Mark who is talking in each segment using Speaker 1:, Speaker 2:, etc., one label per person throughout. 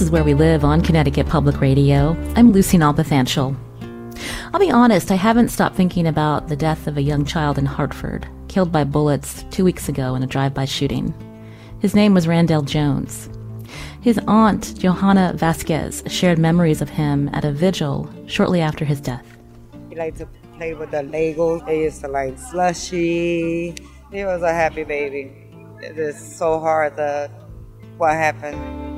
Speaker 1: This is Where We Live on Connecticut Public Radio. I'm Lucy Nalpathanchel. I'll be honest, I haven't stopped thinking about the death of a young child in Hartford, killed by bullets two weeks ago in a drive by shooting. His name was Randell Jones. His aunt, Johanna Vasquez, shared memories of him at a vigil shortly after his death.
Speaker 2: He liked to play with the Legos. They used to like slushy. He was a happy baby. It is so hard that what happened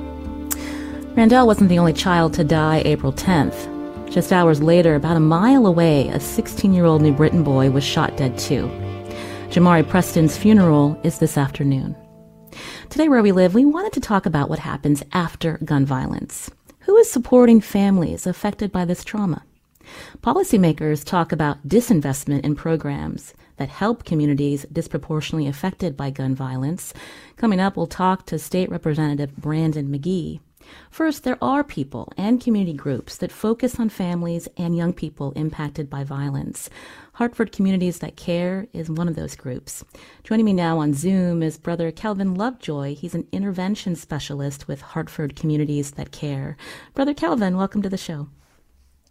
Speaker 1: Randell wasn't the only child to die April 10th. Just hours later, about a mile away, a 16 year old New Britain boy was shot dead too. Jamari Preston's funeral is this afternoon. Today, where we live, we wanted to talk about what happens after gun violence. Who is supporting families affected by this trauma? Policymakers talk about disinvestment in programs that help communities disproportionately affected by gun violence. Coming up, we'll talk to State Representative Brandon McGee. First, there are people and community groups that focus on families and young people impacted by violence. Hartford Communities That Care is one of those groups. Joining me now on Zoom is Brother Kelvin Lovejoy. He's an intervention specialist with Hartford Communities That Care. Brother Kelvin, welcome to the show.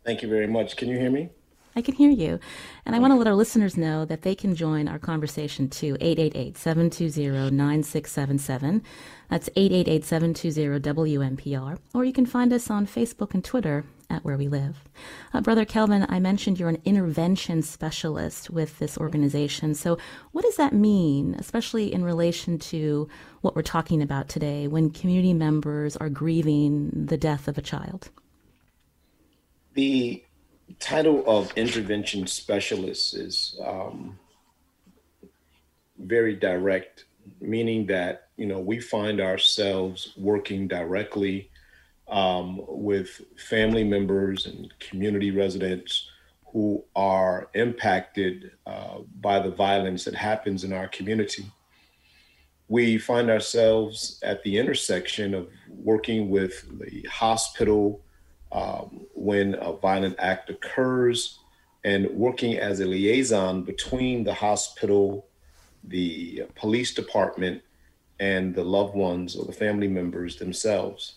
Speaker 3: Thank you very much. Can you hear me?
Speaker 1: I can hear you. And I want to let our listeners know that they can join our conversation too, 888 720 9677. That's 888 720 WNPR. Or you can find us on Facebook and Twitter at Where We Live. Uh, Brother Kelvin, I mentioned you're an intervention specialist with this organization. So, what does that mean, especially in relation to what we're talking about today when community members are grieving the death of a child?
Speaker 3: The title of intervention specialist is um, very direct, meaning that you know we find ourselves working directly um, with family members and community residents who are impacted uh, by the violence that happens in our community. We find ourselves at the intersection of working with the hospital um, when a violent act occurs and working as a liaison between the hospital, the police department, and the loved ones or the family members themselves.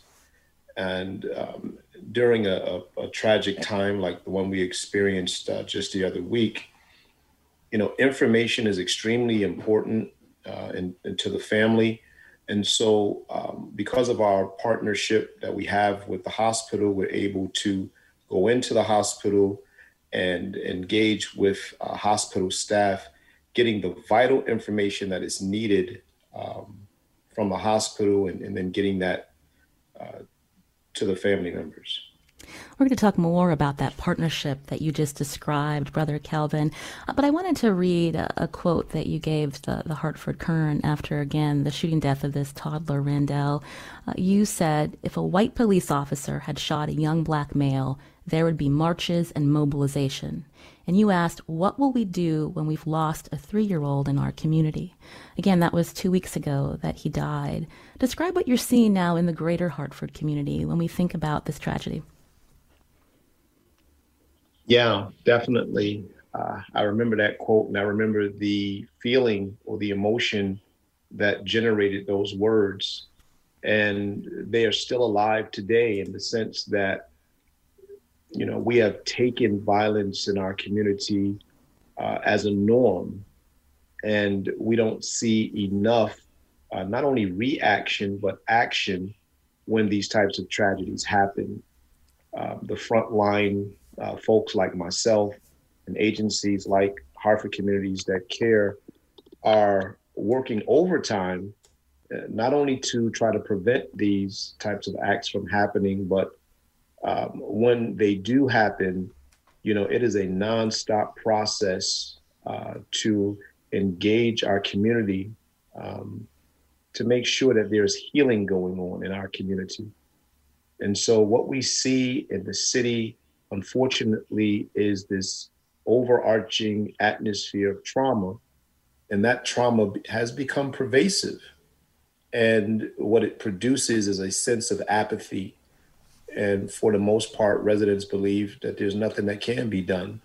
Speaker 3: And um, during a, a, a, tragic time like the one we experienced uh, just the other week, you know, information is extremely important uh, in, in to the family and so, um, because of our partnership that we have with the hospital, we're able to go into the hospital and engage with uh, hospital staff, getting the vital information that is needed um, from the hospital and, and, then getting that uh, to the family members.
Speaker 1: We're going to talk more about that partnership that you just described, Brother Kelvin. Uh, but I wanted to read a, a, quote that you gave the, the Hartford Courant after, again, the shooting death of this toddler, Randell. Uh, you said, if a white police officer had shot a young black male, there would be marches and mobilization. And you asked, what will we do when we've lost a three year old in our community? Again, that was two weeks ago that he died. Describe what you're seeing now in the greater Hartford community when we think about this tragedy.
Speaker 3: Yeah, definitely. Uh, I remember that quote and I remember the feeling or the emotion that generated those words. And they are still alive today in the sense that, you know, we have taken violence in our community uh, as a norm. And we don't see enough, uh, not only reaction, but action when these types of tragedies happen. Uh, the frontline uh, folks like myself and agencies like Hartford Communities That Care are working overtime, uh, not only to try to prevent these types of acts from happening, but um, when they do happen, you know, it is a nonstop process uh, to engage our community um, to make sure that there's healing going on in our community. And so, what we see in the city, unfortunately, is this overarching atmosphere of trauma. And that trauma has become pervasive. And what it produces is a sense of apathy. And for the most part, residents believe that there's nothing that can be done.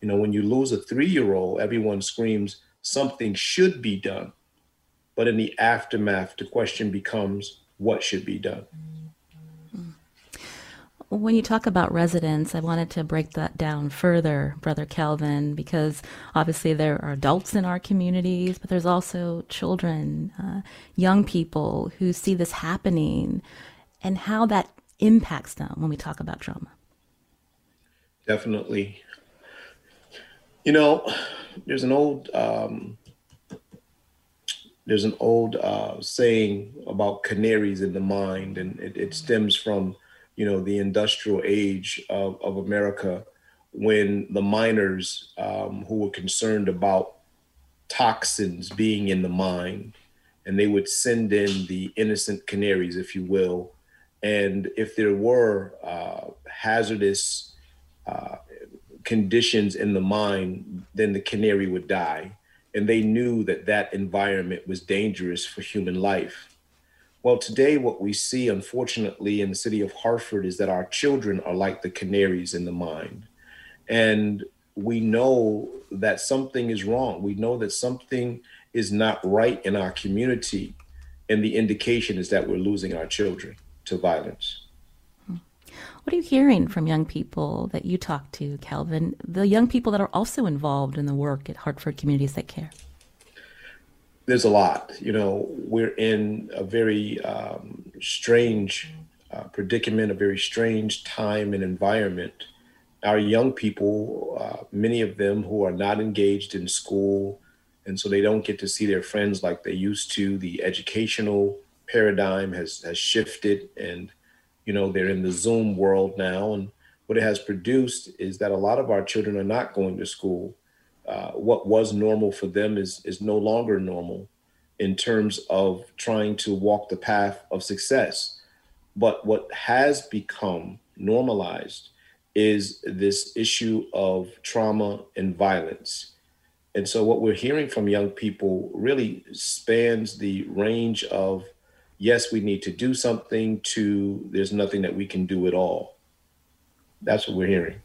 Speaker 3: You know, when you lose a three year old, everyone screams, something should be done. But in the aftermath, the question becomes, what should be done?
Speaker 1: When you talk about residents, I wanted to break that down further, Brother Kelvin, because obviously there are adults in our communities, but there's also children, uh, young people who see this happening and how that impacts them when we talk about trauma.
Speaker 3: Definitely. You know, there's an old um, there's an old uh, saying about canaries in the mind, and it, it stems from you know the industrial age of, of America when the miners um, who were concerned about toxins being in the mine and they would send in the innocent canaries if you will. And if there were uh, hazardous uh, conditions in the mine then the canary would die. And they knew that that environment was dangerous for human life well, today, what we see, unfortunately, in the city of Hartford is that our children are like the canaries in the mine. And we know that something is wrong. We know that something is not right in our community. And the indication is that we're losing our children to violence.
Speaker 1: What are you hearing from young people that you talk to, Calvin, The young people that are also involved in the work at Hartford Communities That Care?
Speaker 3: There's a lot. You know, we're in a very um, strange uh, predicament, a very strange time and environment. Our young people, uh, many of them who are not engaged in school, and so they don't get to see their friends like they used to. The educational paradigm has has shifted, and you know they're in the Zoom world now. And what it has produced is that a lot of our children are not going to school uh, what was normal for them is is no longer normal in terms of trying to walk the path of success. But what has become normalized is this issue of trauma and violence. And so, what we're hearing from young people really spans the range of yes, we need to do something, to there's nothing that we can do at all. That's what we're hearing.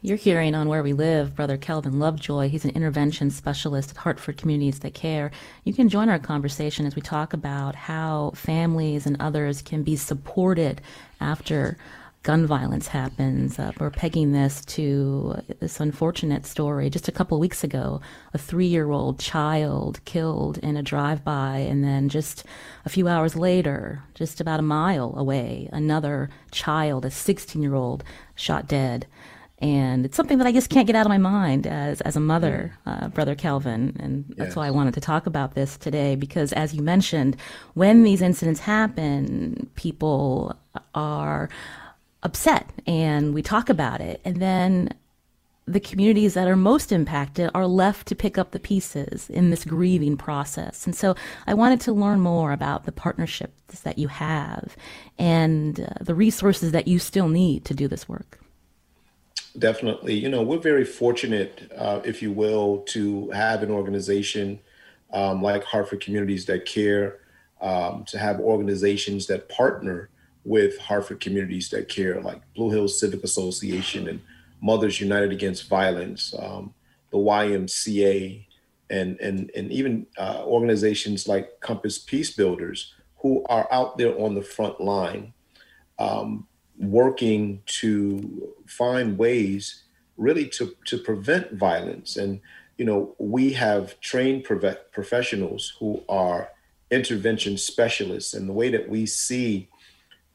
Speaker 1: You're hearing on Where We Live, Brother Kelvin Lovejoy. He's an intervention specialist at Hartford Communities That Care. You can join our conversation as we talk about how families and others can be supported after gun violence happens. Uh, we're pegging this to this unfortunate story. Just a couple weeks ago, a three year old child killed in a drive by, and then just a few hours later, just about a mile away, another child, a 16 year old, shot dead and it's something that I just can't get out of my mind as as a mother, uh, brother Kelvin, and that's yes. why I wanted to talk about this today because, as you mentioned, when these incidents happen, people are upset, and we talk about it, and then the communities that are most impacted are left to pick up the pieces in this grieving process. And so I wanted to learn more about the partnerships that you have and uh, the resources that you still need to do this work.
Speaker 3: Definitely. You know, we're very fortunate, uh, if you will, to have an organization um, like Hartford Communities That Care, um, to have organizations that partner with Hartford Communities That Care, like Blue Hills Civic Association and Mothers United Against Violence, um, the YMCA, and, and, and even uh, organizations like Compass Peace Builders, who are out there on the front line. Um, working to find ways really to, to prevent violence. And, you know, we have trained professionals who are intervention specialists. And the way that we see,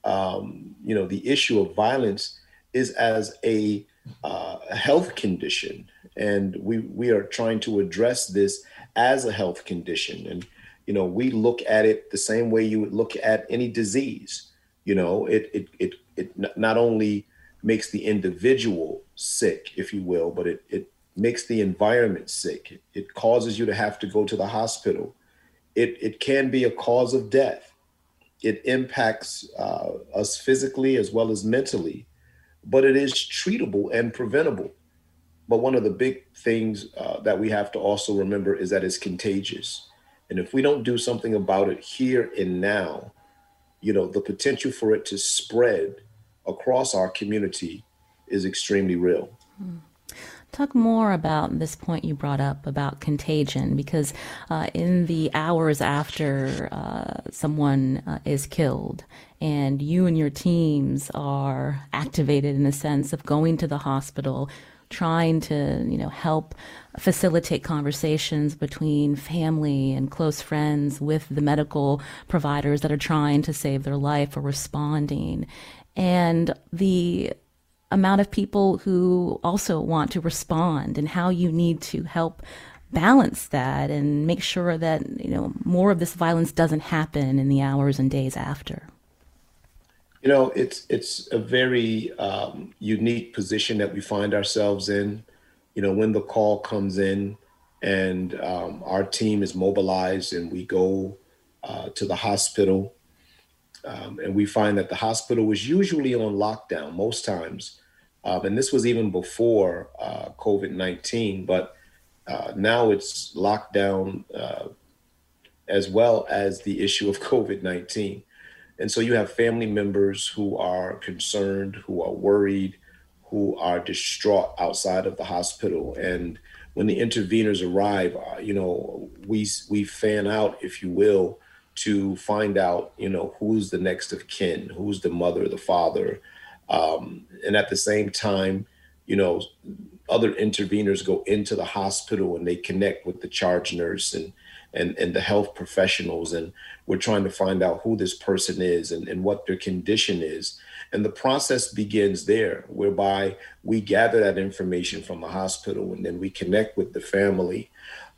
Speaker 3: um, you know, the issue of violence is as a, uh, a health condition. And we, we are trying to address this as a health condition. And, you know, we look at it the same way you would look at any disease. You know, it, it, it it not only makes the individual sick, if you will, but it, it makes the environment sick. It causes you to have to go to the hospital. It, it can be a cause of death. It impacts uh, us physically as well as mentally, but it is treatable and preventable. But one of the big things uh, that we have to also remember is that it's contagious. And if we don't do something about it here and now, you know, the potential for it to spread across our community is extremely real.
Speaker 1: Talk more about this point you brought up about contagion, because uh, in the hours after uh, someone uh, is killed, and you and your teams are activated in the sense of going to the hospital, trying to you know help facilitate conversations between family and close friends with the medical providers that are trying to save their life or responding. And the amount of people who also want to respond and how you need to help balance that and make sure that you know more of this violence doesn't happen in the hours and days after
Speaker 3: you know it's it's a very um, unique position that we find ourselves in you know when the call comes in and um, our team is mobilized and we go uh, to the hospital um, and we find that the hospital was usually on lockdown most times um, and this was even before uh, COVID 19, but uh, now it's locked down uh, as well as the issue of COVID 19. And so you have family members who are concerned, who are worried, who are distraught outside of the hospital. And when the interveners arrive, uh, you know, we, we fan out, if you will, to find out, you know, who's the next of kin, who's the mother, the father, um, and at the same time, you know, other interveners go into the hospital and they connect with the charge nurse and and, and the health professionals and we're trying to find out who this person is and, and what their condition is. And the process begins there whereby we gather that information from the hospital and then we connect with the family.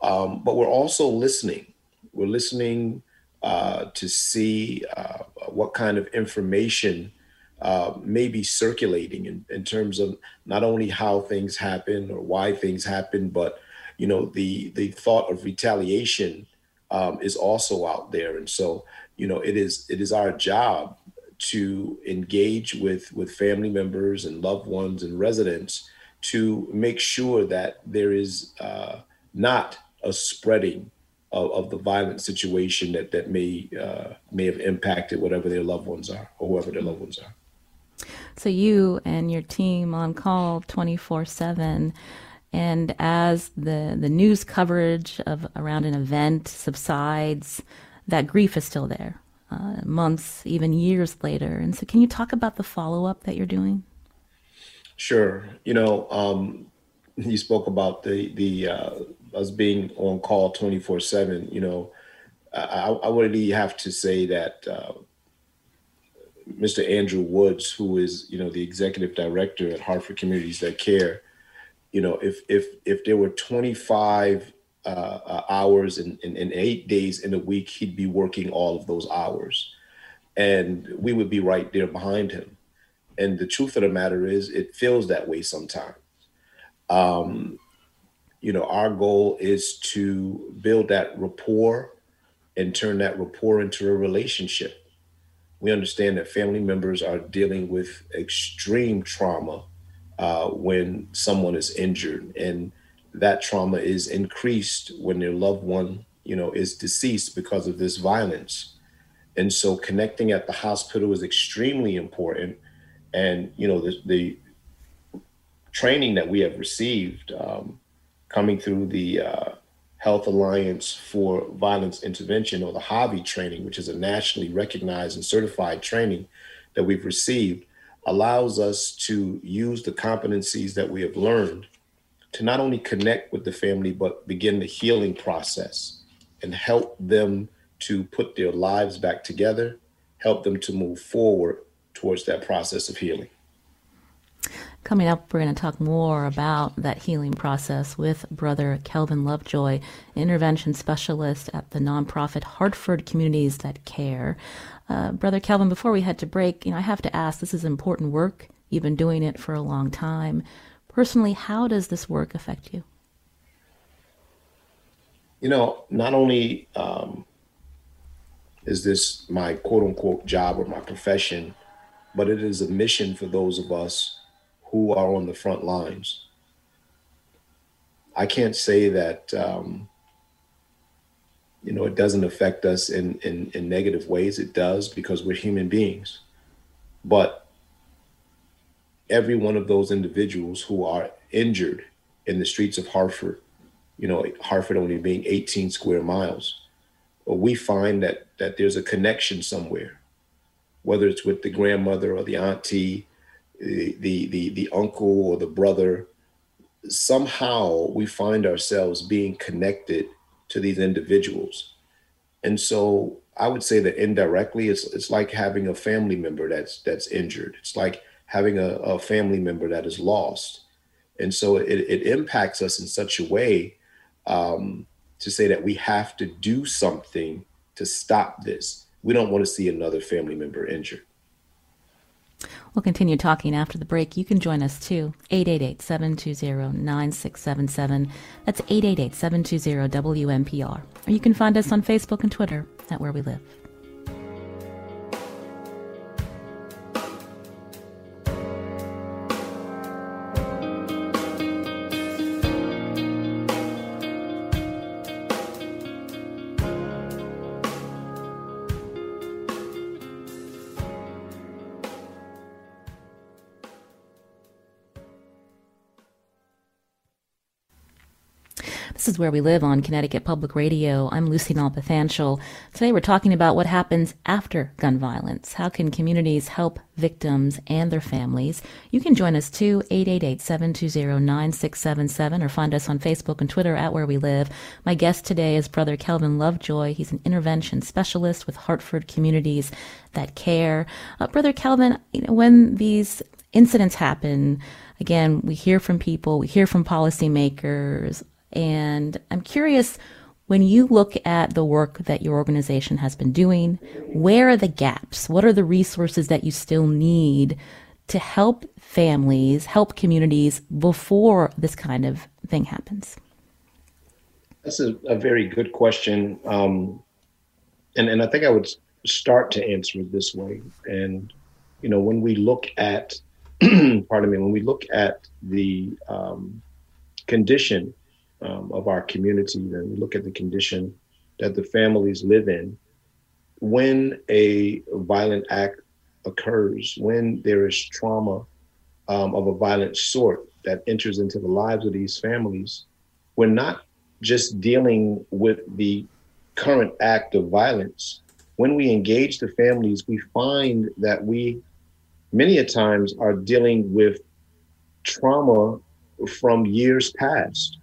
Speaker 3: Um, but we're also listening. We're listening uh, to see uh, what kind of information uh, may be circulating in, in terms of not only how things happen or why things happen, but you know the the thought of retaliation um, is also out there, and so you know it is it is our job to engage with with family members and loved ones and residents to make sure that there is uh, not a spreading of, of, the violent situation that that may uh, may have impacted whatever their loved ones are or whoever their loved ones are.
Speaker 1: So you and your team on call 24 7. And as the, the news coverage of around an event subsides, that grief is still there, uh, months, even years later. And so, can you talk about the follow up that you're doing?
Speaker 3: Sure. You know, um, you spoke about the the uh, us being on call 24 seven. You know, I, I really have to say that uh, Mr. Andrew Woods, who is you know the executive director at Hartford Communities That Care, you know if if if there were 25 uh, uh, hours in, in, in eight days in a week, he'd be working all of those hours, and we would be right there behind him. And the truth of the matter is, it feels that way sometimes. Um, you know, our goal is to build that rapport and turn that rapport into a relationship we understand that family members are dealing with extreme trauma uh, when someone is injured, and that trauma is increased when their loved one, you know, is deceased because of this violence. And so, connecting at the hospital is extremely important. And you know, the, the training that we have received um, coming through the uh, Health Alliance for Violence Intervention, or the HAVI training, which is a nationally recognized and certified training that we've received, allows us to use the competencies that we have learned to not only connect with the family, but begin the healing process and help them to put their lives back together, help them to move forward towards that process of healing.
Speaker 1: Coming up, we're going to talk more about that healing process with Brother Kelvin Lovejoy, intervention specialist at the nonprofit Hartford Communities That Care. Uh, Brother Kelvin, before we head to break, you know, I have to ask, this is important work You've been doing it for a long time. Personally, how does this work affect you?
Speaker 3: You know, not only um, is this my quote unquote job or my profession, but it is a mission for those of us who are on the front lines. I can't say that um, you know it doesn't affect us in, in in negative ways. It does because we're human beings, but every one of those individuals who are injured in the streets of Hartford, you know, Hartford only being 18 square miles, we find that that there's a connection somewhere, whether it's with the grandmother or the auntie, the the the, the uncle or the brother. Somehow we find ourselves being connected to these individuals, and so I would say that indirectly, it's it's like having a family member that's that's injured. It's like having a, a family member that is lost, and so it, it impacts us in such a way um, to say that we have to do something to stop this. We don't want to see another family member injured.
Speaker 1: We'll continue talking after the break. You can join us too. 888 720 9677. That's 888 720 WNPR. Or you can find us on Facebook and Twitter at Where We Live. This is Where We Live on Connecticut Public Radio. I'm Lucy Nalpathanchel. Today we're talking about what happens after gun violence. How can communities help victims and their families? You can join us too, 888-720-9677 or find us on Facebook and Twitter at Where We Live. My guest today is Brother Kelvin Lovejoy. He's an intervention specialist with Hartford Communities That Care. Uh, Brother Kelvin, you know, when these incidents happen, again, we hear from people, we hear from policymakers, and I'm curious when you look at the work that your organization has been doing, where are the gaps? What are the resources that you still need to help families, help communities before this kind of thing happens?
Speaker 3: That's a, a very good question. Um, and, and I think I would start to answer it this way. And, you know, when we look at, pardon me, when we look at the um, condition um, of our community and look at the condition that the families live in, when a violent act occurs, when there is trauma um, of a violent sort that enters into the lives of these families, we're not just dealing with the current act of violence. When we engage the families, we find that we many a times are dealing with trauma from years past.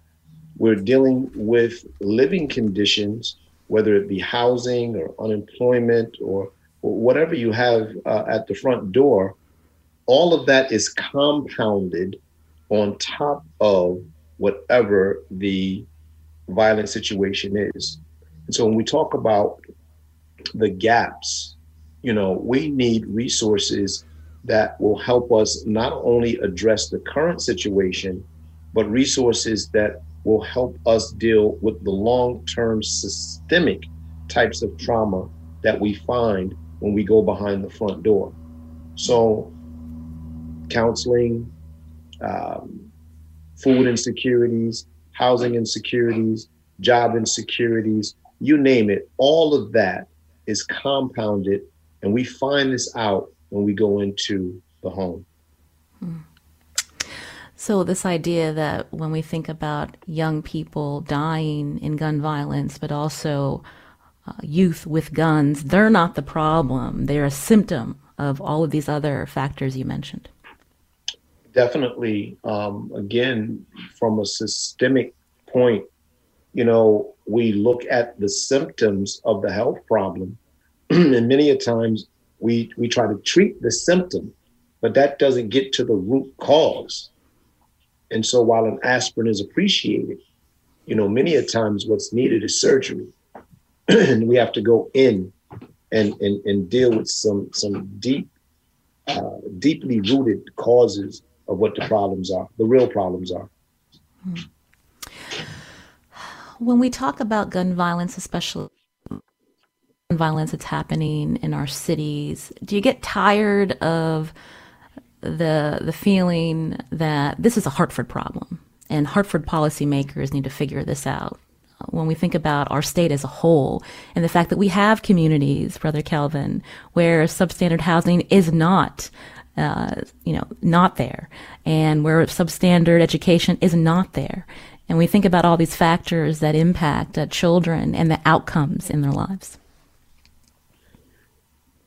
Speaker 3: We're dealing with living conditions, whether it be housing or unemployment or, whatever you have uh, at the front door. All of that is compounded on top of whatever the violent situation is. And so when we talk about the gaps, you know, we need resources that will help us not only address the current situation, but resources that will help us deal with the long term systemic types of trauma that we find when we go behind the front door. So, counseling, um, food insecurities, housing insecurities, job insecurities, you name it, all of that is compounded. And we find this out when we go into the home. Hmm.
Speaker 1: So, this idea that when we think about young people dying in gun violence, but also uh, youth with guns, they're not the problem. They're a symptom of all of these other factors you mentioned.
Speaker 3: Definitely. Um, again, from a systemic point, you know, we look at the symptoms of the health problem, and many a times we we try to treat the symptom, but that doesn't get to the root cause. And so while an aspirin is appreciated, you know, many a times what's needed is surgery. and we have to go in and, and, and deal with some, some deep uh, deeply rooted causes of what the problems are, the real problems are. Hmm.
Speaker 1: When we talk about gun violence, especially gun violence that's happening in our cities, do you get tired of the the feeling that this is a Hartford problem and Hartford policymakers need to figure this out? when we think about our state as a whole and the fact that we have communities, Brother Kelvin, where substandard housing is not uh, you know, not there, and where substandard education is not there. And we think about all these factors that impact uh, children and the outcomes in their lives.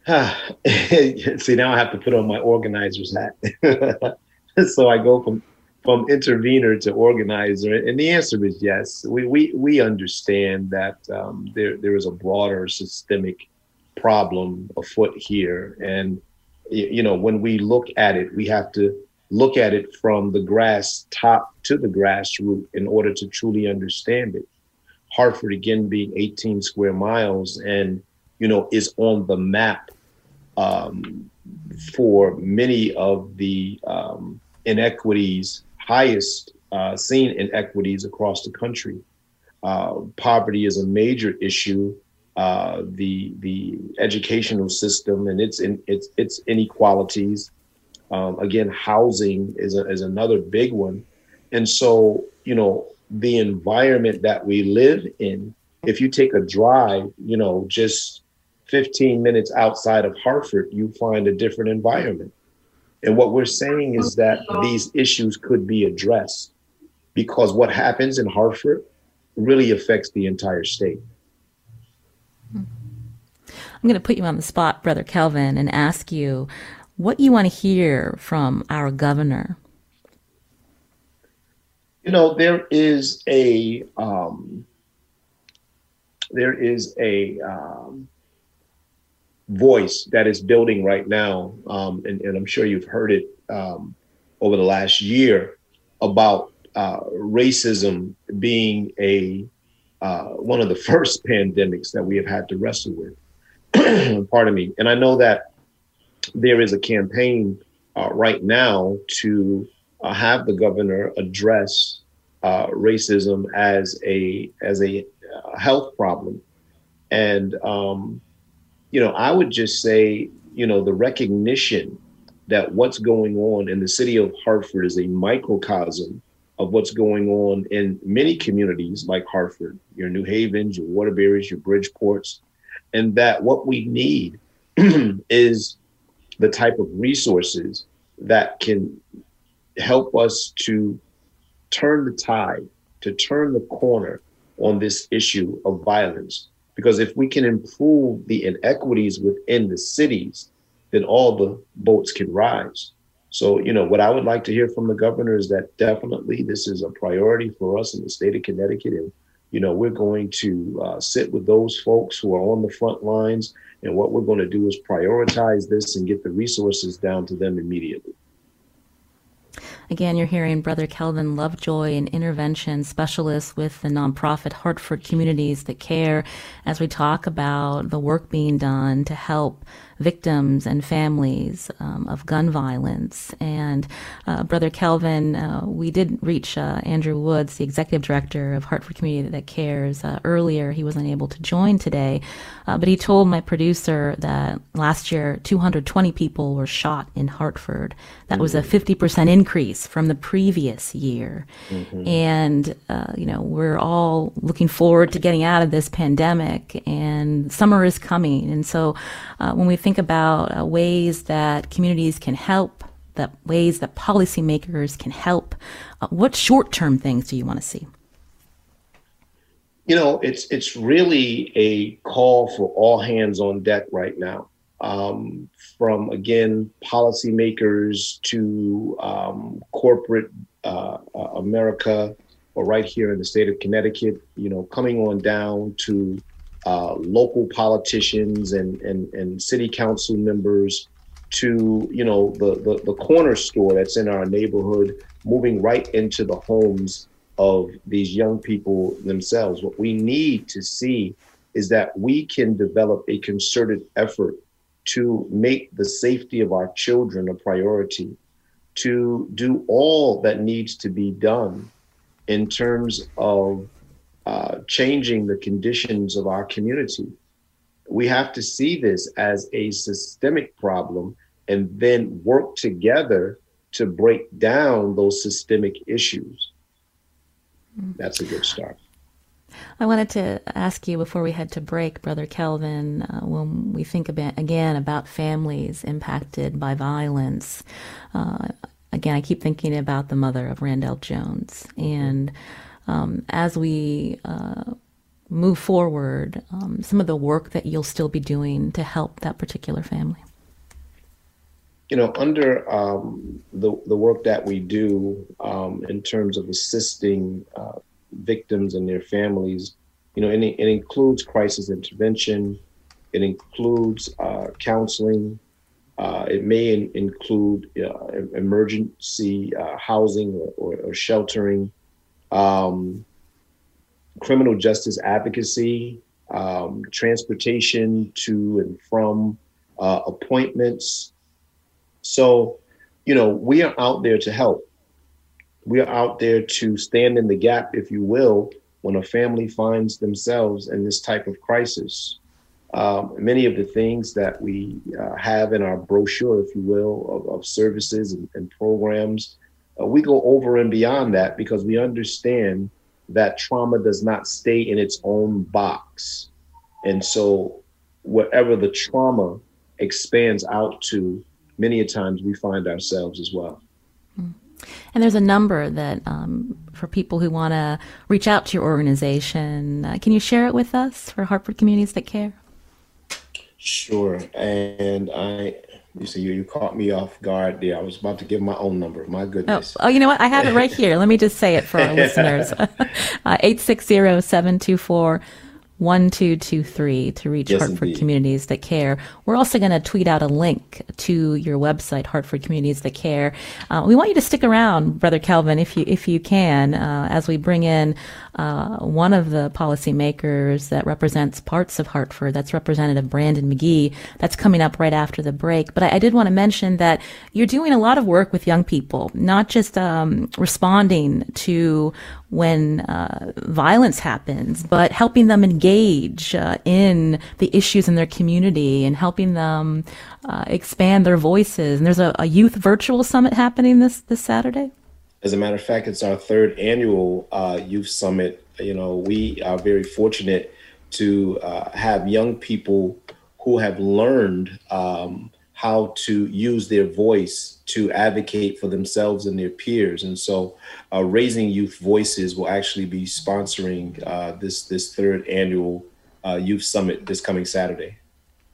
Speaker 3: See, now I have to put on my organizer's hat. so I go from from intervener to organizer, and the answer is yes. We we we understand that um, there there is a broader systemic problem afoot here, and you know when we look at it, we have to look at it from the grass top to the grassroots in order to truly understand it. Hartford, again, being 18 square miles and, you know, is on the map um, for many of the um, inequities, highest uh, seen inequities across the country. Uh, poverty is a major issue. Uh, the the educational system and its in, its its inequalities um, again, housing is, a, is another big one. And so, you know, the environment that we live in, if you take a drive, you know, just 15 minutes outside of Hartford, you find a different environment. And what we're saying is that these issues could be addressed because what happens in Hartford really affects the entire state.
Speaker 1: I'm going to put you on the spot, Brother Kelvin, and ask you what you want to hear from our governor.
Speaker 3: You know, there is a um, there is a um, voice that is building right now, um, and, and, I'm sure you've heard it um, over the last year about uh, racism being a uh, one of the first pandemics that we have had to wrestle with. Pardon me, and I know that there is a campaign uh, right now to uh, have the governor address uh, racism as a as a uh, health problem, and um, you know I would just say you know the recognition that what's going on in the city of Hartford is a microcosm of what's going on in many communities like Hartford, your New Havens, your Waterburys, your Bridgeports, and that what we need is the type of resources that can help us to turn the tide, to turn the corner on this issue of violence. Because if we can improve the inequities within the cities, then all the boats can rise. So, you know, what I would like to hear from the governor is that definitely this is a priority for us in the state of Connecticut. And, you know, we're going to uh, sit with those folks who are on the front lines and what we're going to do is prioritize this and get the resources down to them immediately.
Speaker 1: Again, you're hearing Brother Kelvin Lovejoy, an intervention specialist with the nonprofit Hartford Communities That Care, as we talk about the work being done to help victims and families um, of gun violence. And uh, Brother Kelvin, uh, we did reach uh, Andrew Woods, the executive director of Hartford Community That Cares, uh, earlier. He wasn't able to join today, uh, but he told my producer that last year 220 people were shot in Hartford. That mm-hmm. was a 50% mm-hmm. increase from the previous year. Mm-hmm. And, uh, you know, we're all looking forward to getting out of this pandemic, and summer is coming. And so when we think about uh, ways that communities can help, the ways that policymakers can help, uh, what short-term things do you want to see?
Speaker 3: You know, it's it's really a call for all hands on deck right now. Um, from again policymakers to um, corporate uh, uh America, or right here in the state of Connecticut, you know, coming on down to uh, local politicians and, and, and city council members to you know the, the, the corner store that's in our neighborhood moving right into the homes of these young people themselves. What we need to see is that we can develop a concerted effort to make the safety of our children a priority, to do all that needs to be done in terms of uh, changing the conditions of our community. We have to see this as a systemic problem and then work together to break down those systemic issues. That's a good start.
Speaker 1: I wanted to ask you before we head to break, Brother Kelvin, uh, when we think about, again about families impacted by violence. Uh, again, I keep thinking about the mother of Randell Jones. And um, as we uh, move forward, um, some of the work that you'll still be doing to help that particular family.
Speaker 3: You know, under um, the, the work that we do um, in terms of assisting uh, victims and their families. You know, it, it includes crisis intervention. It includes uh, counseling. Uh, it may in, include uh, emergency uh, housing or, or, or sheltering, um, criminal justice advocacy, um, transportation to and from uh, appointments. So, you know, we are out there to help we are out there to stand in the gap, if you will, when a family finds themselves in this type of crisis. Um, many of the things that we uh, have in our brochure, if you will, of, of services and, and programs, uh, we go over and beyond that because we understand that trauma does not stay in its own box. And so, whatever the trauma expands out to, many a times we find ourselves as well.
Speaker 1: And there's a number that um, for people who want to reach out to your organization. Uh, can you share it with us for Hartford Communities That Care?
Speaker 3: Sure. And I, you see, you, you caught me off guard there. I was about to give my own number. My oh, goodness.
Speaker 1: Oh, oh you know what? I have it right here. Let me just say it for our listeners. Uh, 860 724 1223 to reach yes, Hartford indeed. Communities That Care. We're also going to tweet out a link to your website, Hartford Communities That Care. Uh, we want you to stick around, Brother Kelvin, if you if you can, uh, as we bring in uh, one of the policymakers that represents parts of Hartford. That's Representative Brandon McGee. That's coming up right after the break. But I, I did want to mention that you're doing a lot of work with young people, not just um, responding to when uh, violence happens, but helping them engage uh, in the issues in their community and helping them uh, expand their voices. And there's a, a, youth virtual summit happening this this Saturday.
Speaker 3: As a matter of fact, it's our third annual uh, youth summit. You know, we are very fortunate to uh, have young people who have learned um, how to use their voice to advocate for themselves and their peers. And so, uh, Raising Youth Voices will actually be sponsoring uh, this this third annual uh, youth summit this coming Saturday.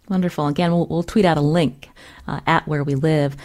Speaker 1: Wonderful. Again, we'll, we'll tweet out a link uh, at where we live.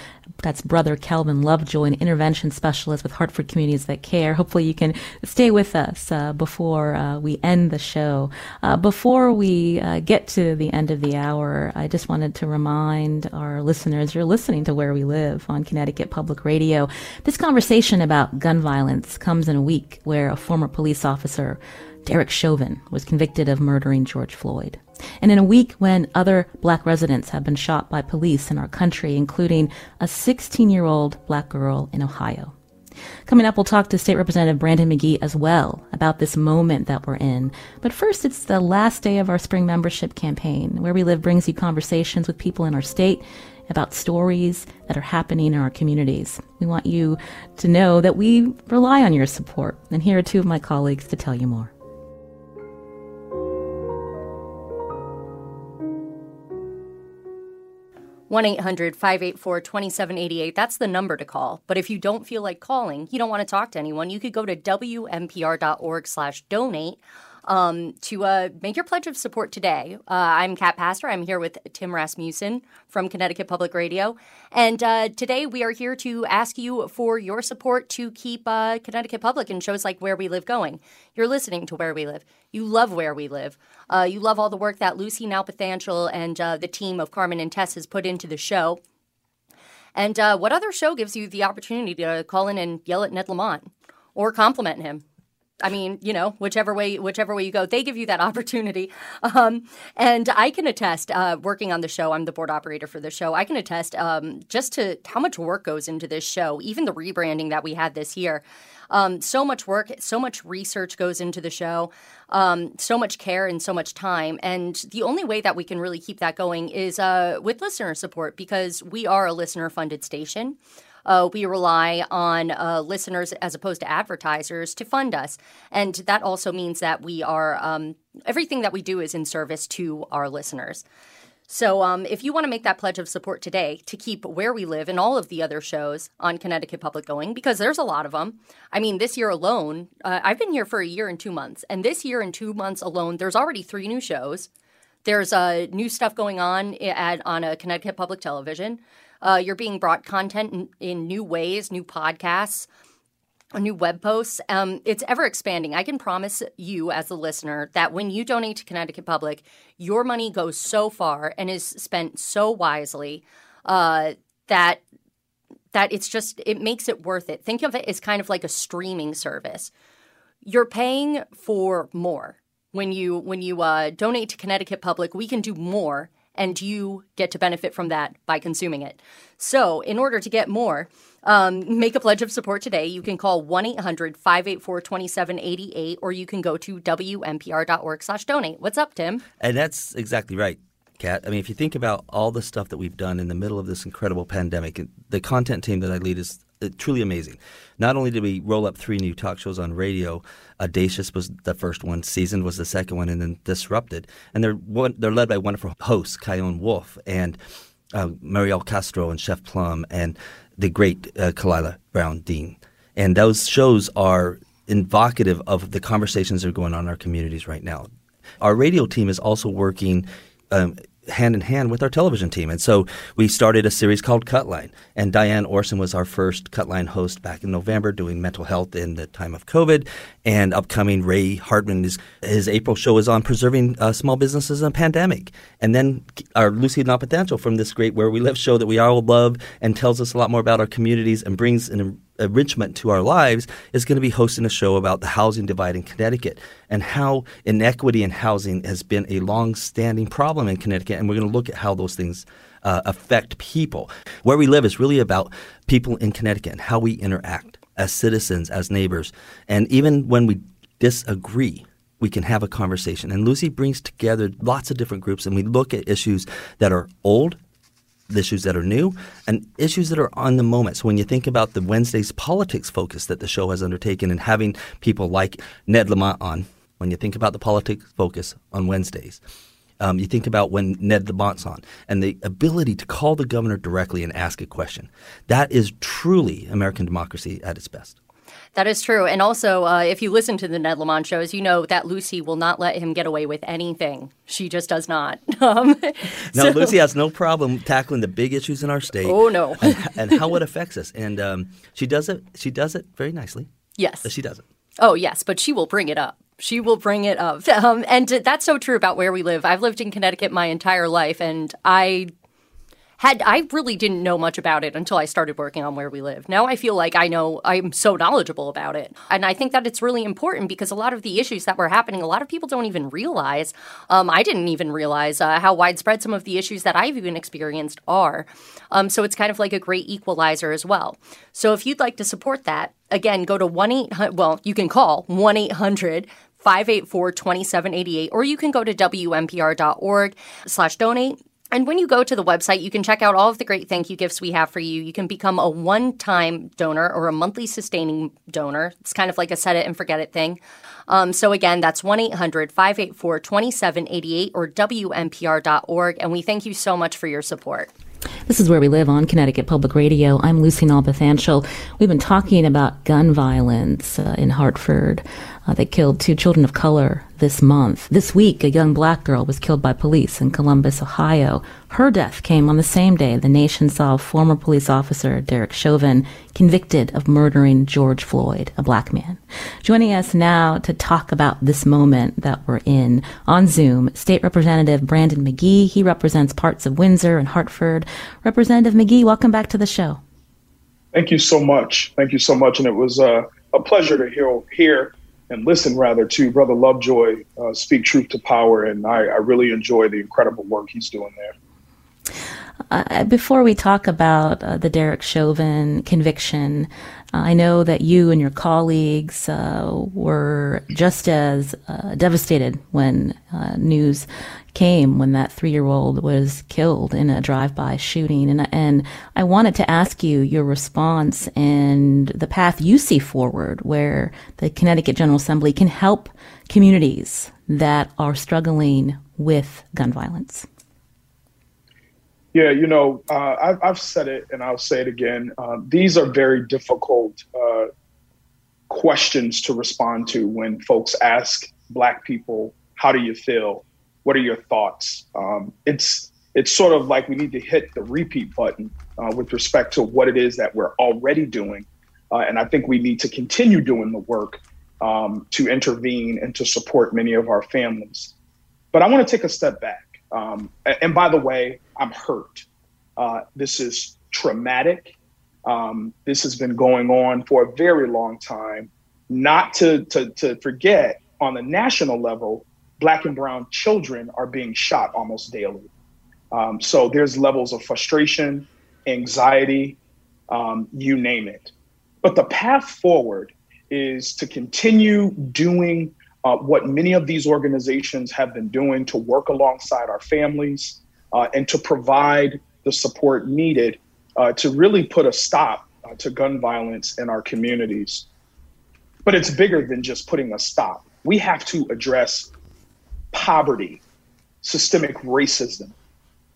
Speaker 1: That's Brother Kelvin Lovejoy, an intervention specialist with Hartford Communities That Care. Hopefully, you can stay with us uh, before uh, we end the show. Uh, before we uh, get to the end of the hour, I just wanted to remind our listeners you're listening to Where We Live on Connecticut Public Radio. This conversation about gun violence comes in a week where a former police officer Derek Chauvin was convicted of murdering George Floyd. And in a week when other black residents have been shot by police in our country, including a 16 year old black girl in Ohio. Coming up, we'll talk to State Representative Brandon McGee as well about this moment that we're in. But first, it's the last day of our spring membership campaign. Where We Live brings you conversations with people in our state about stories that are happening in our communities. We want you to know that we rely on your support. And here are two of my colleagues to tell you more.
Speaker 4: 1 800 584 2788. That's the number to call. But if you don't feel like calling, you don't want to talk to anyone, you could go to WNPR.org slash donate um, to uh, make your pledge of support today. Uh, I'm Kat Pastor. I'm here with Tim Rasmussen from Connecticut Public Radio. And uh, today we are here to ask you for your support to keep uh, Connecticut Public and shows like Where We Live going. You're listening to Where We Live. You love Where We Live. Uh, you love all the work that Lucy Nalpathanchel and uh, the team of Carmen and Tess has put into the show. And what other show gives you the opportunity to call in and yell at Ned Lamont or compliment him? I mean, you know, whichever way, whichever way you go, they give you that opportunity. Um, and I can attest, uh, working on the show, I'm the board operator for the show. I can attest um, just to how much work goes into this show, even the rebranding that we had this year. Um, so much work, so much research goes into the show, um, so much care and so much time. And the only way that we can really keep that going is uh, with listener support because we are a listener funded station. Uh, we rely on uh, listeners as opposed to advertisers to fund us. And that also means that we are, um, everything that we do is in service to our listeners. So, um, if you want to make that pledge of support today to keep Where We Live and all of the other shows on Connecticut Public going, because there's a lot of them. I mean, this year alone, uh, I've been here for a year and two months. And this year and two months alone, there's already three new shows. There's uh, new stuff going on at, on a Connecticut Public Television. Uh, you're being brought content in, in new ways, new podcasts new web posts. Um, it's ever expanding. I can promise you, as a listener, that when you donate to Connecticut Public, your money goes so far and is spent so wisely uh, that that it's just it makes it worth it. Think of it as kind of like a streaming service. You're paying for more when you when you uh, donate to Connecticut Public. We can do more and you get to benefit from that by consuming it. So, in order to get more, um, make a pledge of support today. You can call 1 800 584 2788 or you can go to WNPR.org slash donate. What's up, Tim?
Speaker 5: And that's exactly right. Kat. I mean, if you think about all the stuff that we've done in the middle of this incredible pandemic, the content team that I lead is uh, truly amazing. Not only did we roll up three new talk shows on radio, Audacious was the first one, Seasoned was the second one, and then Disrupted. And they're one, they're led by wonderful hosts, Chion Wolf and uh, Mariel Castro and Chef Plum and the great uh, Kalila Brown Dean. And those shows are evocative of the conversations that are going on in our communities right now. Our radio team is also working um, hand in hand with our television team. And so we started a series called Cutline. And Diane Orson was our first Cutline host back in November doing mental health in the time of COVID. And upcoming Ray Hardman, is, his April show is on preserving uh, small businesses in a pandemic. And then our Lucy Nalpathanchil from this great Where We Live show that we all love and tells us a lot more about our communities and brings an enrichment to our lives is going to be hosting a show about the housing divide in Connecticut and how inequity in housing has been a long-standing problem in Connecticut. And we're going to look at how those things uh, affect people. Where we live is really about people in Connecticut and how we interact as citizens, as neighbors. And even when we disagree, we can have a conversation. And Lucy brings together lots of different groups, and we look at issues that are old issues that are new and issues that are on the moment. So when you think about the Wednesday's politics focus that the show has undertaken and having people like Ned Lamont on, when you think about the politics focus on Wednesdays, um, you think about when Ned Lamont's on and the ability to call the governor directly and ask a question. That is truly American democracy at its best.
Speaker 4: That is true. And also, uh, if you listen to the Ned Lamont shows, you know that Lucy will not let him get away with anything. She just does not. Um,
Speaker 5: no, so, Lucy has no problem tackling the big issues in our state.
Speaker 4: Oh no,
Speaker 5: and, and, how it affects us. And um, she does it. She does it very nicely.
Speaker 4: Yes,
Speaker 5: she does it.
Speaker 4: Oh yes, but she will bring it up. She will bring it up. Um, and that's so true about where we live. I've lived in Connecticut my entire life, and I had I really didn't know much about it until I started working on where we live. Now I feel like I know I'm so knowledgeable about it. And I think that it's really important because a lot of the issues that were happening, a lot of people don't even realize. Um, I didn't even realize uh, how widespread some of the issues that I've even experienced are. Um, so it's kind of like a great equalizer as well. So if you'd like to support that, again, go to 1 800, well, you can call 1 800 584 2788, or you can go to WNPR.org slash donate and when you go to the website, you can check out all of the great thank you gifts we have for you. You can become a one time donor or a monthly sustaining donor. It's kind of like a set it and forget it thing. Um, so again, that's 1 800 584 2788 or WNPR.org. And we thank you so much for your support.
Speaker 1: This is where we live on Connecticut Public Radio. I'm Lucy Nalpathanchil. We've been talking about gun violence uh, in Hartford uh, that killed two children of color this month. This week, a young black girl was killed by police in Columbus, Ohio. Her death came on the same day the nation saw former police officer Derek Chauvin convicted of murdering George Floyd, a black man. Joining us now to talk about this moment that we're in on Zoom, State Representative Brandon McGee. He represents parts of Windsor and Hartford. Representative McGee, welcome back to the show.
Speaker 6: Thank you so much. Thank you so much. And it was uh, a pleasure to hear, hear and listen rather to Brother Lovejoy uh, speak truth to power, and I, I really enjoy the incredible work he's doing there.
Speaker 1: Uh, before we talk about uh, the Derek Chauvin conviction, I know that you and your colleagues uh, were just as uh, devastated when uh, news came when that three-year-old was killed in a drive-by shooting, and and I wanted to ask you your response and the path you see forward, where the Connecticut General Assembly can help communities that are struggling with gun violence.
Speaker 6: Yeah, you know, uh, I've, I've, said it and I'll say it again. Uh, these are very difficult uh, questions to respond to when folks ask Black people, "How do you feel? What are your thoughts?" Um, it's it's sort of like we need to hit the repeat button uh, with respect to what it is that we're already doing, uh, and I think we need to continue doing the work um, to intervene and to support many of our families. But I want to take a step back. Um, and by the way, I'm hurt. Uh, this is traumatic. Um, this has been going on for a very long time. Not to, to, to forget, on the national level, black and brown children are being shot almost daily. Um, so there's levels of frustration, anxiety, um, you name it. But the path forward is to continue doing uh, what many of these organizations have been doing to work alongside our families uh, and to provide the support needed uh, to really put a stop uh, to gun violence in our communities. But it's bigger than just putting a stop. We have to address poverty, systemic racism,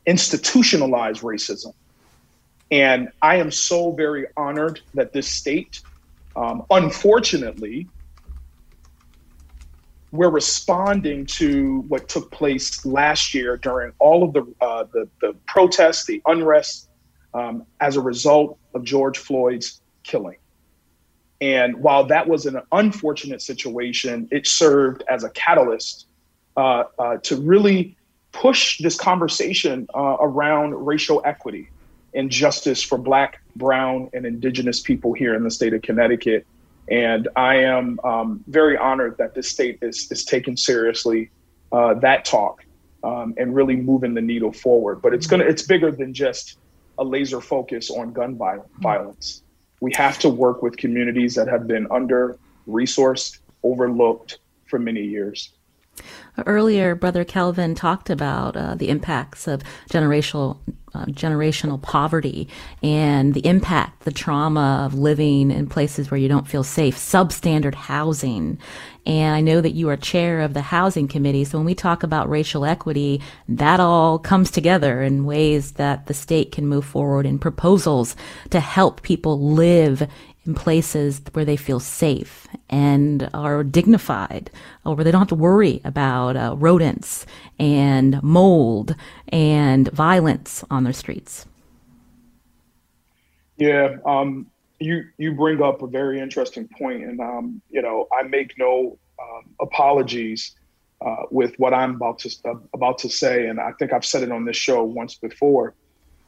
Speaker 6: institutionalized racism. And I am so very honored that this state, um, unfortunately, we're responding to what took place last year during all of the uh, the, the, protests, the unrest, um, as a result of George Floyd's killing. And while that was an unfortunate situation, it served as a catalyst uh, uh, to really push this conversation uh, around racial equity and justice for Black, Brown, and Indigenous people here in the state of Connecticut. And I am um, very honored that this state is, is taking seriously uh, that talk um, and really moving the needle forward. But it's gonna it's bigger than just a laser focus on gun violence. We have to work with communities that have been under resourced, overlooked for many years.
Speaker 1: Earlier, Brother Kelvin talked about uh, the impacts of generational uh, generational poverty and the impact, the trauma of living in places where you don't feel safe, substandard housing. And I know that you are chair of the housing committee. So when we talk about racial equity, that all comes together in ways that the state can move forward in proposals to help people live in places where they feel safe and are dignified, or where they don't have to worry about uh, rodents and mold and violence on their streets.
Speaker 6: Yeah, um, you you bring up a very interesting point, and um, you know I make no um, apologies uh, with what I'm about to uh, about to say, and I think I've said it on this show once before.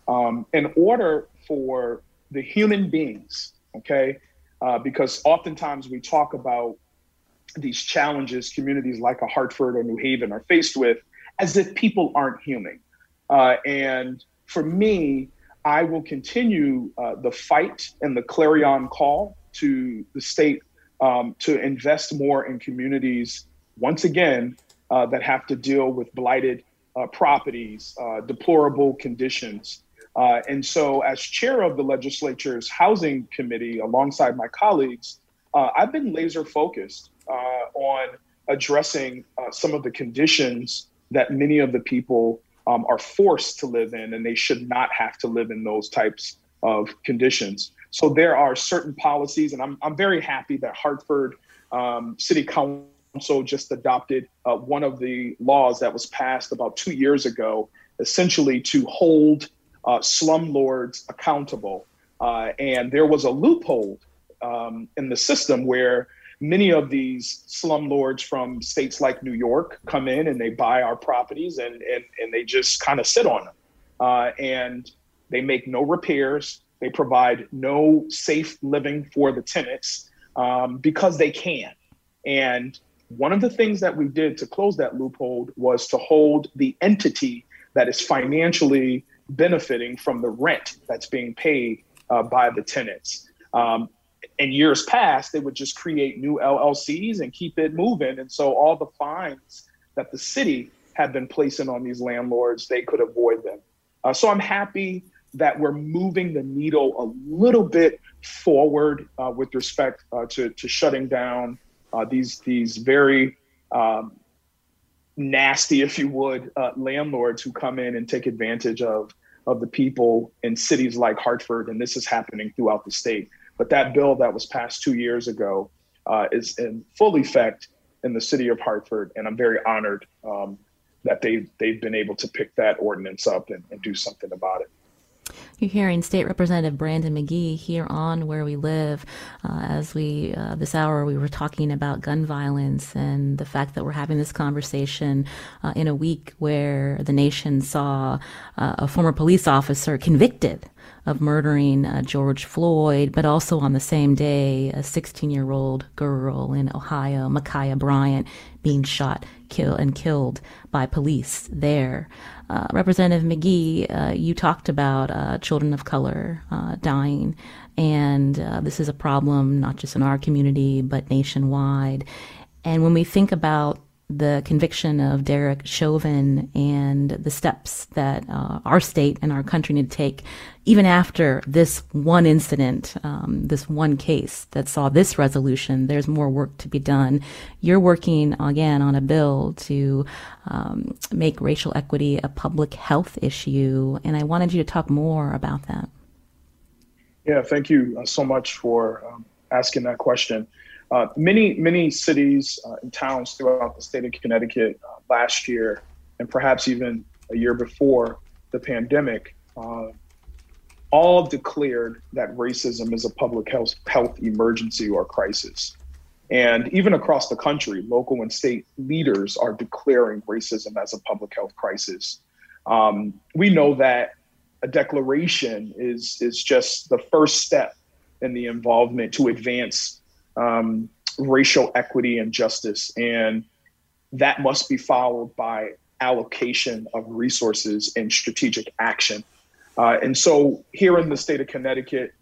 Speaker 6: Um, in order for the human beings okay? Uh, because oftentimes we talk about these challenges communities like a Hartford or New Haven are faced with as if people aren't human. Uh, and for me, I will continue uh, the fight and the clarion call to the state um, to invest more in communities, once again, uh, that have to deal with blighted uh, properties, uh, deplorable conditions, uh, and so, as chair of the legislature's housing committee, alongside my colleagues, uh, I've been laser focused uh, on addressing uh, some of the conditions that many of the people um, are forced to live in, and they should not have to live in those types of conditions. So, there are certain policies, and I'm, I'm very happy that Hartford um, City Council just adopted uh, one of the laws that was passed about two years ago, essentially to hold uh, slumlords accountable. Uh, and there was a loophole um, in the system where many of these slumlords from states like New York come in and they buy our properties and, and, and they just kind of sit on them. Uh, and they make no repairs. They provide no safe living for the tenants um, because they can. And one of the things that we did to close that loophole was to hold the entity that is financially benefiting from the rent that's being paid uh, by the tenants. Um, in years past, they would just create new LLCs and keep it moving. And so all the fines that the city had been placing on these landlords, they could avoid them. Uh, so I'm happy that we're moving the needle a little bit forward uh, with respect uh, to, to shutting down uh, these these very um, nasty, if you would, uh, landlords who come in and take advantage of of the people in cities like Hartford, and this is happening throughout the state. But that bill that was passed two years ago uh, is in full effect in the city of Hartford, and I'm very honored um, that they they've been able to pick that ordinance up and, and do something about it.
Speaker 1: You're hearing State Representative Brandon McGee here on Where We Live. Uh, as we, uh, this hour, we were talking about gun violence and the fact that we're having this conversation uh, in a week where the nation saw uh, a former police officer convicted of murdering uh, George Floyd, but also on the same day, a 16 year old girl in Ohio, Ma'Khia Bryant, being shot kill, and killed by police there. Uh, Representative McGee, uh, you talked about uh, children of color uh, dying, and uh, this is a problem not just in our community, but nationwide. And when we think about the conviction of Derek Chauvin and the steps that uh, our state and our country need to take, even after this one incident, um, this one case that saw this resolution, there's more work to be done. You're working again on a bill to um, make racial equity a public health issue, and I wanted you to talk more about that.
Speaker 6: Yeah, thank you uh, so much for um, asking that question. Uh, many, many cities uh, and towns throughout the state of Connecticut uh, last year, and perhaps even a year before the pandemic, uh, all declared that racism is a public health, health emergency or crisis. And even across the country, local and state leaders are declaring racism as a public health crisis. Um, we know that a declaration is, is just the first step in the involvement to advance um, racial equity and justice. And that must be followed by allocation of resources and strategic action. Uh, and so here in the state of Connecticut,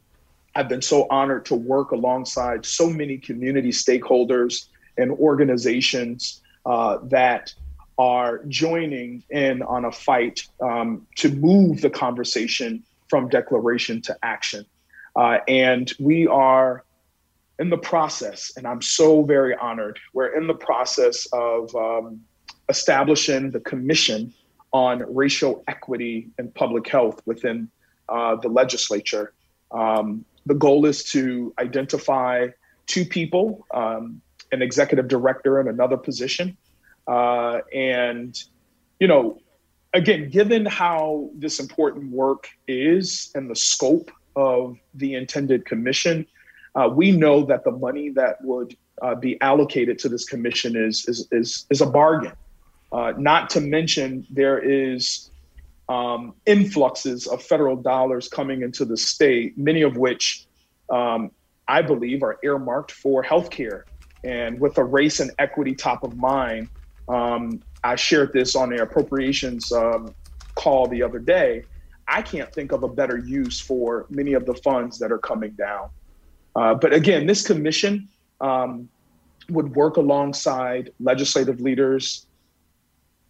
Speaker 6: I've been so honored to work alongside so many community stakeholders and organizations uh, that are joining in on a fight um, to move the conversation from declaration to action. Uh, and we are in the process, and I'm so very honored, we're in the process of um, establishing the commission on racial equity and public health within uh, the legislature. Um, the goal is to identify two people, um, an executive director and another position. Uh, and, you know, again, given how this important work is and the scope of the intended commission, uh, we know that the money that would uh, be allocated to this commission is is is, is a bargain. Uh, not to mention there is um, influxes of federal dollars coming into the state, many of which um, I believe are earmarked for healthcare. And with a race and equity top of mind, um, I shared this on the appropriations um, call the other day. I can't think of a better use for many of the funds that are coming down. Uh, but again, this commission um, would work alongside legislative leaders,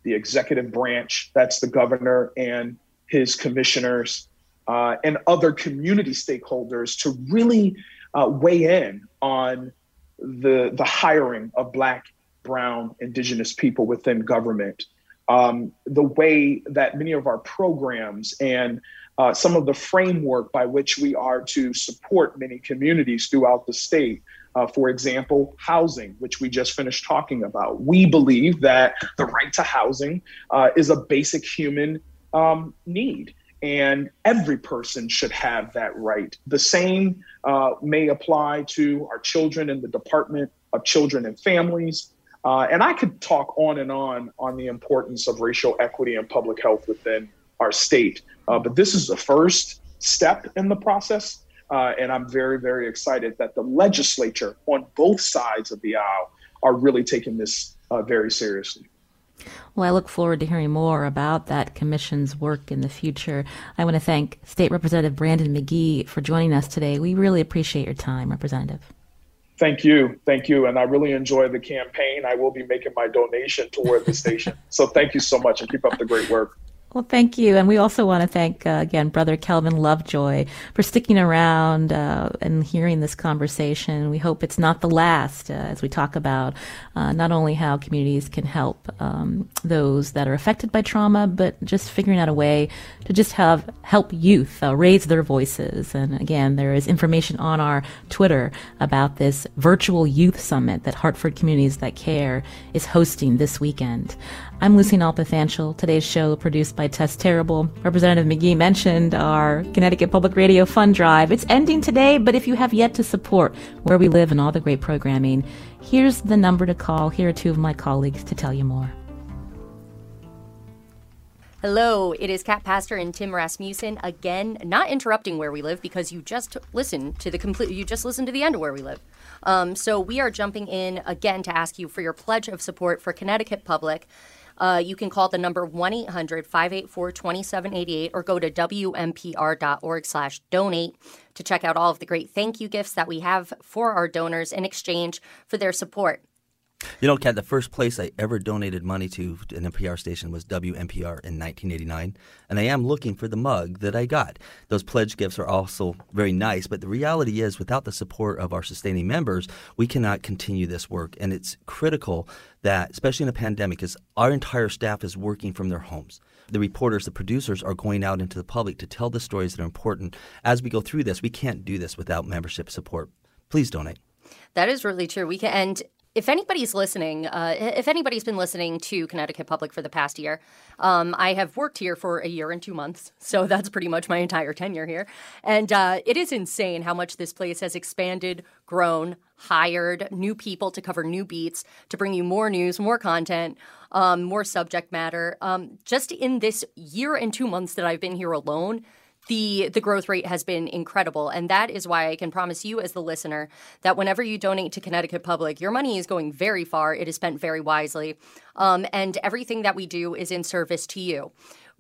Speaker 6: the executive branch, that's the governor and his commissioners, uh, and other community stakeholders to really uh, weigh in on the, the hiring of Black, Brown, Indigenous people within government. Um, the way that many of our programs and uh, some of the framework by which we are to support many communities throughout the state. Uh, for example, housing, which we just finished talking about. We believe that the right to housing uh, is a basic human um, need, and every person should have that right. The same uh, may apply to our children in the Department of Children and Families. Uh, and I could talk on and on on the importance of racial equity and public health within our state. Uh, but this is the first step in the process. Uh, and I'm very, very excited that the legislature on both sides of the aisle are really taking this uh, very seriously.
Speaker 1: Well, I look forward to hearing more about that commission's work in the future. I want to thank State Representative Brandon McGee for joining us today. We really appreciate your time, Representative.
Speaker 6: Thank you. Thank you. And I really enjoy the campaign. I will be making my donation toward the station. So thank you so much and keep up the great work.
Speaker 1: Well, thank you. And we also want to thank, uh, again, Brother Kelvin Lovejoy for sticking around uh, and hearing this conversation. We hope it's not the last uh, as we talk about uh, not only how communities can help um, those that are affected by trauma, but just figuring out a way to just have help youth uh, raise their voices. And again, there is information on our Twitter about this virtual youth summit that Hartford Communities That Care is hosting this weekend. I'm Lucy Nalpathanchil. Today's show produced by Tess Terrible. Representative McGee mentioned our Connecticut Public Radio Fund Drive. It's ending today, but if you have yet to support Where We Live and all the great programming, here's the number to call. Here are two of my colleagues to tell you more.
Speaker 4: Hello, it is Kat Pastor and Tim Rasmussen again, not interrupting where we live because you just listened to the complete. You just listened to the end of where we live. Um, so we are jumping in again to ask you for your pledge of support for Connecticut Public. Uh, you can call the number 1-800-584-2788 or go to wnpr.org slash donate to check out all of the great thank you gifts that we have for our donors in exchange for their support.
Speaker 5: You know, Kat, the first place I ever donated money to an NPR station was WNPR in 1989, and I am looking for the mug that I got. Those pledge gifts are also very nice, but the reality is, without the support of our sustaining members, we cannot continue this work, and it's critical that, especially in a pandemic, is our entire staff is working from their homes. The reporters, the producers are going out into the public to tell the stories that are important. As we go through this, we can't do this without membership support. Please donate.
Speaker 4: That is really true. We can, and if anybody's listening, uh, if anybody's been listening to Connecticut Public for the past year, um, I have worked here for a year and two months, so that's pretty much my entire tenure here. And uh, it is insane how much this place has expanded, grown, hired new people to cover new beats, to bring you more news, more content, um, more subject matter. Um, just in this year and two months that I've been here alone, the the growth rate has been incredible. And that is why I can promise you as the listener that whenever you donate to Connecticut Public your money is going very far. It is spent very wisely. Um, and everything that we do is in service to you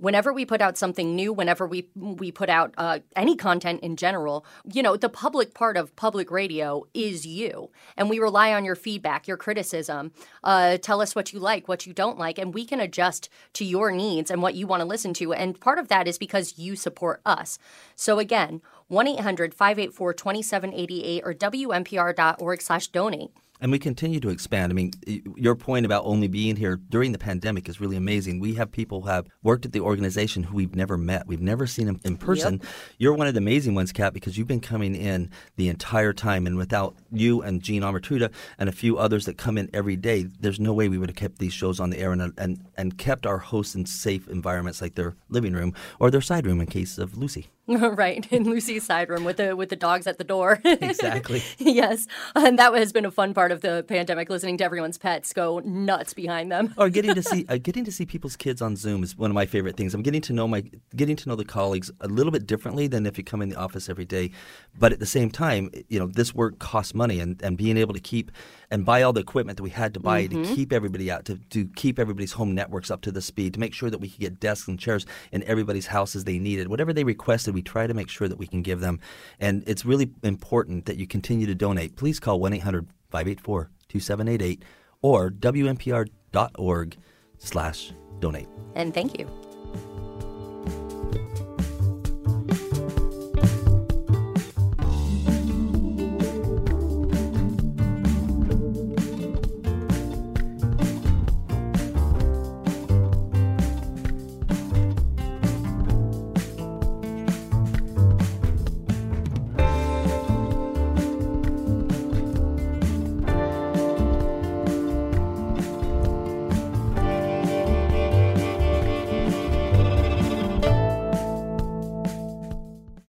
Speaker 4: whenever we put out something new, whenever we we put out uh, any content in general, you know, the public part of public radio is you, and we rely on your feedback, your criticism. Uh, tell us what you like, what you don't like, and we can adjust to your needs and what you want to listen to. And part of that is because you support us. So again, 1 800 584 2788 or WNPR.org slash donate.
Speaker 5: And we continue to expand. I mean, your point about only being here during the pandemic is really amazing. We have people who have worked at the organization who we've never met. We've never seen them in person. Yep. You're one of the amazing ones, Kat, because you've been coming in the entire time. And without you and Gene Amatruda and a few others that come in every day, there's no way we would have kept these shows on the air and, and, and kept our hosts in safe environments like their living room or their side room in case of Lucy.
Speaker 4: right in Lucy's side room with the with the dogs at the door.
Speaker 5: exactly.
Speaker 4: yes, and that has been a fun part of the pandemic. Listening to everyone's pets go nuts behind them.
Speaker 5: or getting to see uh, getting to see people's kids on Zoom is one of my favorite things. I'm getting to know my getting to know the colleagues a little bit differently than if you come in the office every day. But at the same time, you know, this work costs money, and, and being able to keep and buy all the equipment that we had to buy mm-hmm. to keep everybody out, to, to keep everybody's home networks up to the speed, to make sure that we could get desks and chairs in everybody's houses they needed. Whatever they requested, we try to make sure that we can give them. And it's really important that you continue to donate. Please call 1 800 584 2788 or WNPR.org slash donate.
Speaker 4: And thank you.